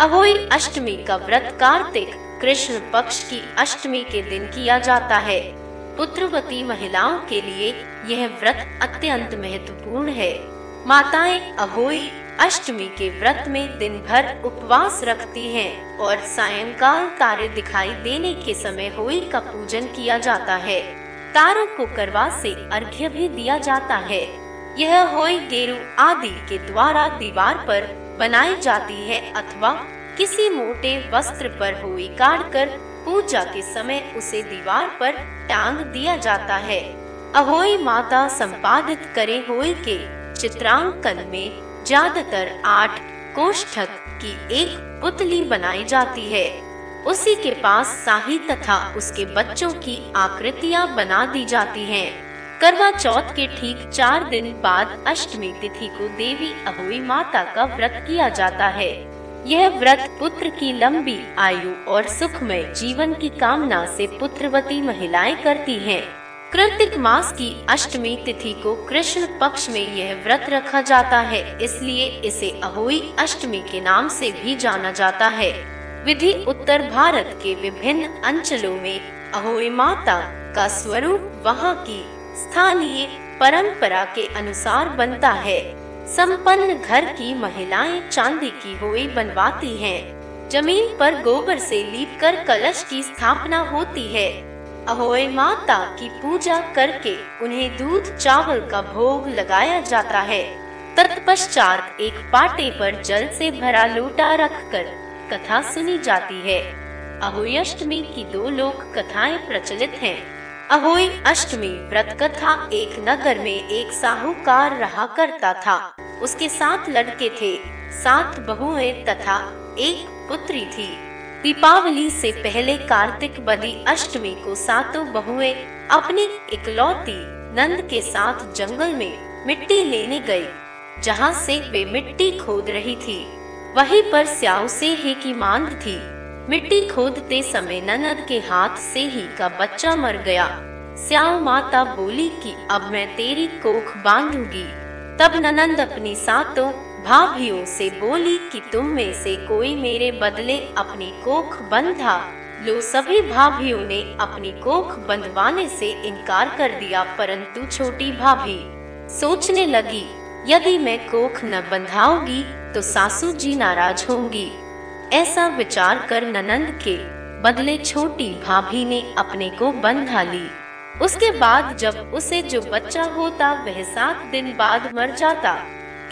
अहोई अष्टमी का व्रत कार्तिक कृष्ण पक्ष की अष्टमी के दिन किया जाता है। पुत्रवती महिलाओं के लिए यह व्रत अत्यंत महत्वपूर्ण है। माताएँ अहोई अष्टमी के व्रत में दिन भर उपवास रखती हैं और सायंकाल तारे दिखाई देने के समय होई का पूजन किया जाता है। तारों को करवा से अर्घ्य भी दिया जाता है। यह होई गेरु आदि के द्वारा दीवार पर बनाई जाती है अथवा किसी मोटे वस्त्र पर होई काट कर पूजा के समय उसे दीवार पर टांग दिया जाता है अहोई माता संपादित करे होई के चित्रांकन में ज़्यादातर आठ कोष्ठक की एक पुतली बनाई जाती है उसी के पास शाही तथा उसके बच्चों की आकृतियाँ बना दी जाती हैं। करवा चौथ के ठीक चार दिन बाद अष्टमी तिथि को देवी अहोई माता का व्रत किया जाता है यह व्रत पुत्र की लंबी आयु और सुखमय जीवन की कामना से पुत्रवती महिलाएँ करती हैं। कृतिक मास की अष्टमी तिथि को कृष्ण पक्ष में यह व्रत रखा जाता है, इसलिए इसे अहोई अष्टमी के नाम से भी जाना जाता है विधि उत्तर भारत के विभिन्न अंचलों में अहोई माता का स्वरूप वहाँ की स्थानीय परंपरा के अनुसार बनता है संपन्न घर की महिलाएँ चांदी की होई बनवाती हैं। ज़मीन पर गोबर से लीप कर कलश की स्थापना होती है अहोय माता की पूजा करके उन्हें दूध चावल का भोग लगाया जाता है तत्पश्चात एक पाटे पर जल से भरा लोटा रखकर कथा सुनी जाती है अहोई अष्टमी की दो लोक कथाएँ प्रचलित हैं। अहोई अष्टमी व्रत कथा एक नगर में एक साहूकार रहा करता था। उसके सात लड़के थे। सात बहुएँ तथा एक पुत्री थी। दीपावली से पहले कार्तिक बदी अष्टमी को सातों बहुएँ अपनी इकलौती नंद के साथ जंगल में मिट्टी लेने गए, जहाँ से वे मिट्टी खोद रही थी। वहीं पर स्याऊ से ही की मांग थी। मिट्टी खोदते समय ननद के हाथ से ही का बच्चा मर गया। स्याऊ माता बोली कि, अब मैं तेरी कोख बांधूँगी। तब ननंद अपनी सातों भाभियों से बोली कि, तुम में से कोई मेरे बदले अपनी कोख बंधा। लो सभी भाभियों ने अपनी कोख बंधवाने से इनकार कर दिया, परंतु छोटी भाभी सोचने लगी, यदि मैं कोख न बंधाऊँगी तो सासू जी नाराज़ होंगी। ऐसा विचार कर ननंद के बदले छोटी भाभी ने अपने को बंधा ली। उसके बाद जब उसे जो बच्चा होता, वह सात दिन बाद मर जाता।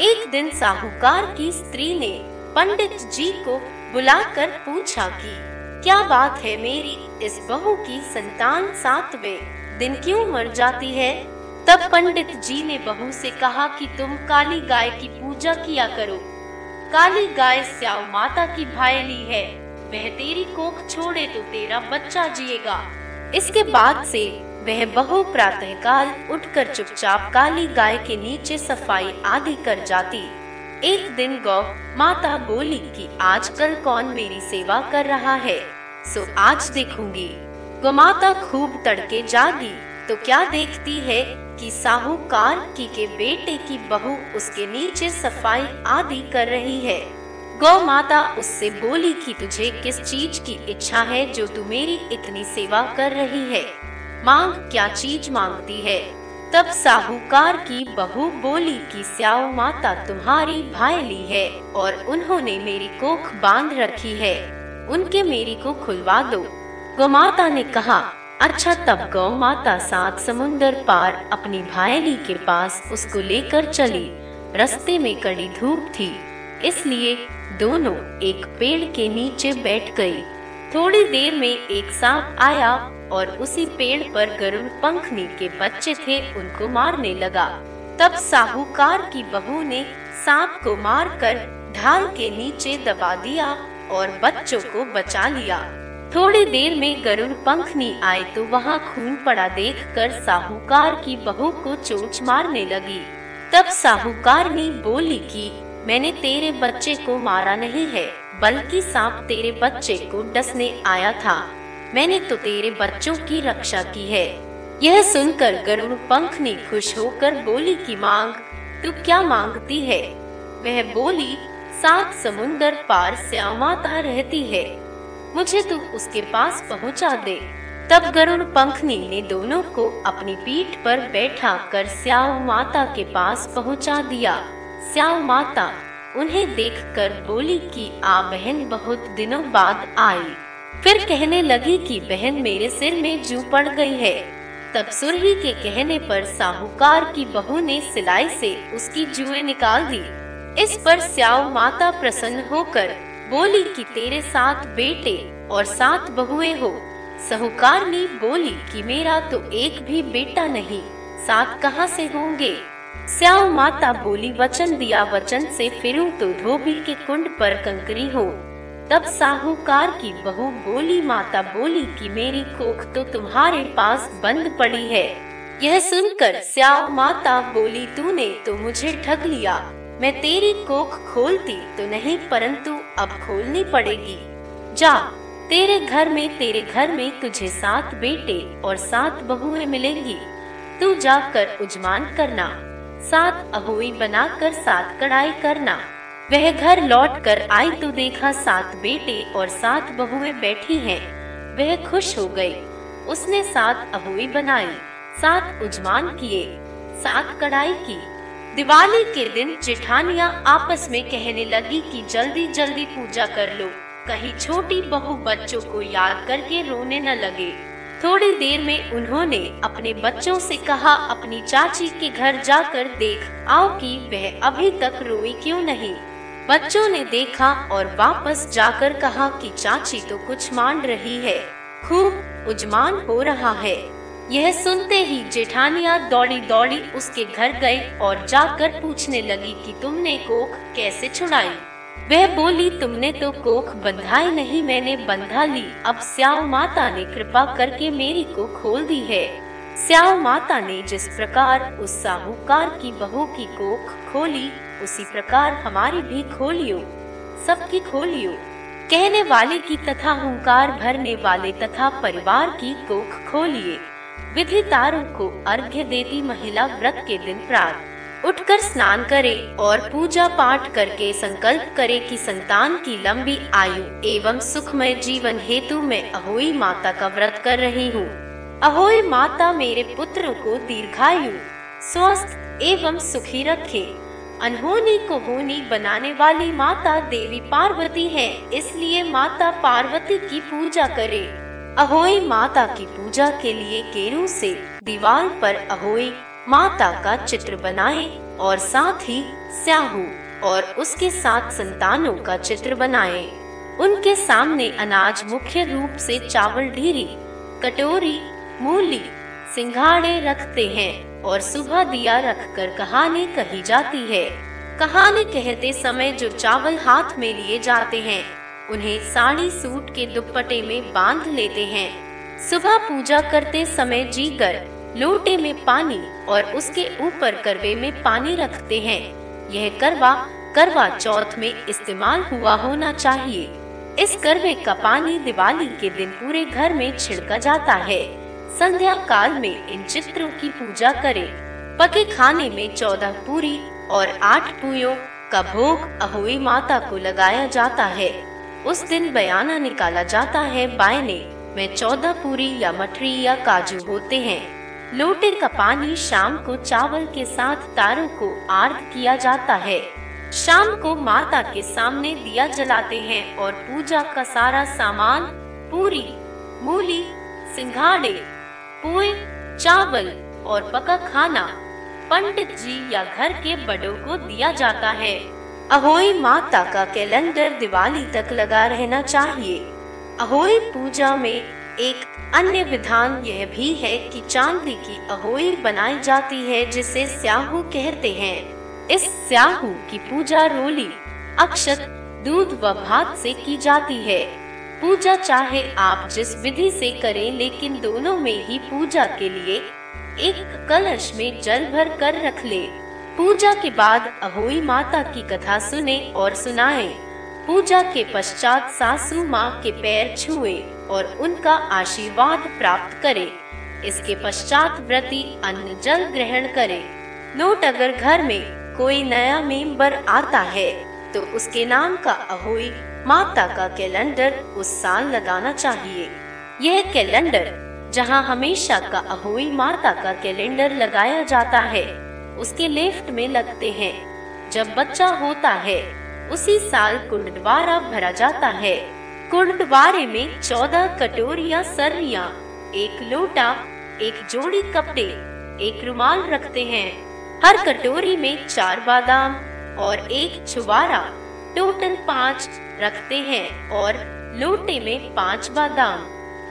एक दिन साहूकार की स्त्री ने पंडित जी को बुलाकर पूछा कि, क्या बात है मेरी, इस बहू की संतान सातवें दिन क्यों मर जाती है? तब पंडित जी ने बहू से कहा कि, तुम काली गाय की पूजा किया करो। काली गाय स्याव माता की भायली है। वह तेरी कोख छोड़े तो तेरा बच्चा जिएगा। इसके बाद से वह बहु प्रातः काल उठकर चुपचाप काली गाय के नीचे सफ़ाई आदि कर जाती। एक दिन गौ, माता बोली कि आजकल कौन मेरी सेवा कर रहा है? सो आज देखूँगी। गौ माता खूब तड़के जागी तो क्या देखती है? कि साहूकार की के बेटे की बहू उसके नीचे सफ़ाई आदि कर रही है। गौ माता उससे बोली कि तुझे किस चीज़ की इच्छा है जो तू मेरी इतनी सेवा कर रही है? मांग क्या चीज़ मांगती है? तब साहूकार की बहू बोली कि स्याओ माता तुम्हारी भाईली है और उन्होंने मेरी कोख बाँध रखी है। उनके मेरी को खुलवा दो। गौ माता ने कहा अच्छा तब गौ माता सात समुन्दर पार अपनी भाईली के पास उसको लेकर चली। रस्ते में कड़ी धूप थी, इसलिए दोनों एक पेड़ के नीचे बैठ गई। थोड़ी देर में एक सांप आया और उसी पेड़ पर गरुड़ पंखनी के बच्चे थे, उनको मारने लगा। तब साहूकार की बहू ने सांप को मारकर ढाल के नीचे दबा दिया और बच्चों को बचा लिया। थोड़ी देर में गरुड़ पंख पंखनी आए तो वहाँ खून पड़ा देख कर साहूकार की बहू को चोट मारने लगी। तब साहूकार ने बोली कि, मैंने तेरे बच्चे को मारा नहीं है, बल्कि सांप तेरे बच्चे को डसने आया था। मैंने तो तेरे बच्चों की रक्षा की है। यह सुनकर गरुड़ पंख ने खुश होकर बोली की, मांग, तू क्या मांगती है? वह बोली, सात समुन्दर पार श्याम माता रहती है। मुझे तू उसके पास पहुँचा दे। तब गरुण पंखनी ने दोनों को अपनी पीठ पर बैठा कर श्याम माता के पास पहुँचा दिया। श्याम माता उन्हें देखकर बोली कि, आ बहन, बहुत दिनों बाद आई। फिर कहने लगी कि, बहन, मेरे सिर में जू पड़ गई है। तब सुरही के कहने पर साहूकार की बहू ने सिलाई से उसकी जुए निकाल दी। इस पर स्याऊ माता प्रसन्न होकर बोली कि तेरे साथ बेटे और सात बहुएँ हो। साहूकारनी बोली कि मेरा तो एक भी बेटा नहीं, सात कहाँ से होंगे? स्याऊ माता बोली, वचन दिया, वचन से फिरूं तो धोबी के कुंड पर कंकरी हो। तब साहूकार की बहू बोली, माता बोली कि मेरी कोख तो तुम्हारे पास बंद पड़ी है। यह सुनकर स्याह माता बोली, तूने तो मुझे ठग लिया। मैं तेरी कोख खोलती तो नहीं, परंतु अब खोलनी पड़ेगी। जा, तेरे घर में, तेरे घर में तुझे सात बेटे और सात बहुएँ मिलेंगी। तू जाकर उजमान करना, सात अहुई बनाकर, सात कढ़ाई करना। वह घर लौट कर आई तो देखा सात बेटे और सात बहुएँ बैठी हैं। वह खुश हो गई। उसने सात अहुई बनाई, सात उजमान किए, सात कढ़ाई की। दिवाली के दिन जेठानिया आपस में कहने लगी कि जल्दी जल्दी पूजा कर लो। कहीं छोटी बहू बच्चों को याद करके रोने न लगे। थोड़ी देर में उन्होंने अपने बच्चों से कहा, अपनी चाची के घर जाकर देख, आओ कि वह अभी तक रोई क्यों नहीं? बच्चों ने देखा और वापस जाकर कहा कि चाची तो कुछ मान रही है। खूब उजमान हो रहा है। यह सुनते ही जेठानिया दौड़ी दौड़ी उसके घर गए और जाकर पूछने लगी कि तुमने कोख कैसे छुड़ाई? वह बोली, तुमने तो कोख बंधाई नहीं, मैंने बंधा ली। अब श्याम माता ने कृपा करके मेरी को खोल दी है। श्याम माता ने जिस प्रकार उस साहूकार की बहू की कोख खोली, उसी प्रकार हमारी भी खोलियो, सबकी खोलियो। कहने वाले की तथा हुंकार भरने वाले तथा परिवार की कोख खोलिए। विधि तारों को अर्घ्य देती महिला व्रत के दिन प्रात उठकर स्नान करे और पूजा पाठ करके संकल्प करे कि संतान की लंबी आयु एवं सुखमय जीवन हेतु मैं अहोई माता का व्रत कर रही हूँ। अहोई माता मेरे पुत्र को दीर्घायु, स्वस्थ एवं सुखी रखे। अनहोनी को होनी बनाने वाली माता देवी पार्वती है, इसलिए माता पार्वती की पूजा करे। अहोई माता की पूजा के लिए केरू से दीवार पर अहोई माता का चित्र बनाए और साथ ही स्याहू और उसके साथ संतानों का चित्र बनाए। उनके सामने अनाज मुख्य रूप से चावल ढीरी, कटोरी, मूली, सिंघाड़े रखते हैं और सुबह दिया रखकर कहानी कही जाती है। कहानी कहते समय जो चावल हाथ में लिए जाते हैं उन्हें साड़ी सूट के दुपट्टे में बाँध लेते हैं। सुबह पूजा करते समय जीकर लोटे में पानी और उसके ऊपर करवे में पानी रखते हैं। यह करवा करवा चौथ में इस्तेमाल हुआ होना चाहिए। इस करवे का पानी दिवाली के दिन पूरे घर में छिड़का जाता है। संध्या काल में इन चित्रों की पूजा करें। पके खाने में चौदह पूरी और आठ पुयों का भोग अहोई माता को लगाया जाता है। उस दिन बयाना निकाला जाता है, बायने। में चौदह पूरी या मठरी या काजू होते हैं। लोटे का पानी शाम को चावल के साथ तारों को आर्द किया जाता है। शाम को माता के सामने दिया जलाते हैं और पूजा का सारा सामान, पूरी, मूली, सिंघाड़े पुए चावल और पका खाना पंडित जी या घर के बड़ों को दिया जाता है। अहोई माता का कैलेंडर दिवाली तक लगा रहना चाहिए। अहोई पूजा में एक अन्य विधान यह भी है कि चांदी की अहोई बनाई जाती है, जिसे स्याहू कहते हैं। इस स्याहू की पूजा रोली, अक्षत, दूध व भात से की जाती है। पूजा चाहे आप जिस विधि से करें, लेकिन दोनों में ही पूजा के लिए एक कलश में जल भर कर रख ले। पूजा के बाद अहोई माता की कथा सुने और सुनाए। पूजा के पश्चात सासू माँ के पैर छुए और उनका आशीर्वाद प्राप्त करे। इसके पश्चात व्रती अन्न जल ग्रहण करे। नोट अगर घर में कोई नया मेंबर आता है तो उसके नाम का अहोई माता का कैलेंडर उस साल लगाना चाहिए। यह कैलेंडर, जहाँ हमेशा का अहोई माता का कैलेंडर लगाया जाता है। उसके लेफ़्ट में लगते हैं। जब बच्चा होता है, उसी साल कुंडवारा भरा जाता है। कुंडवारे में चौदह कटोरिया सर्रिया एक लोटा, एक जोड़ी कपड़े, एक रुमाल रखते हैं। हर कटोरी में चार बादाम और एक छुबारा टोटल पाँच रखते हैं और लोटे में पाँच बादाम,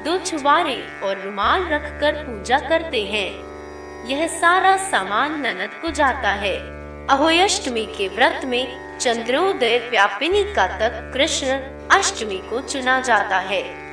दो छुबारे और रुमाल रखकर पूजा करते हैं। यह सारा सामान ननद को जाता है। अहोयष्टमी के व्रत में चंद्रोदय व्यापिनी का तक कृष्ण अष्टमी को चुना जाता है।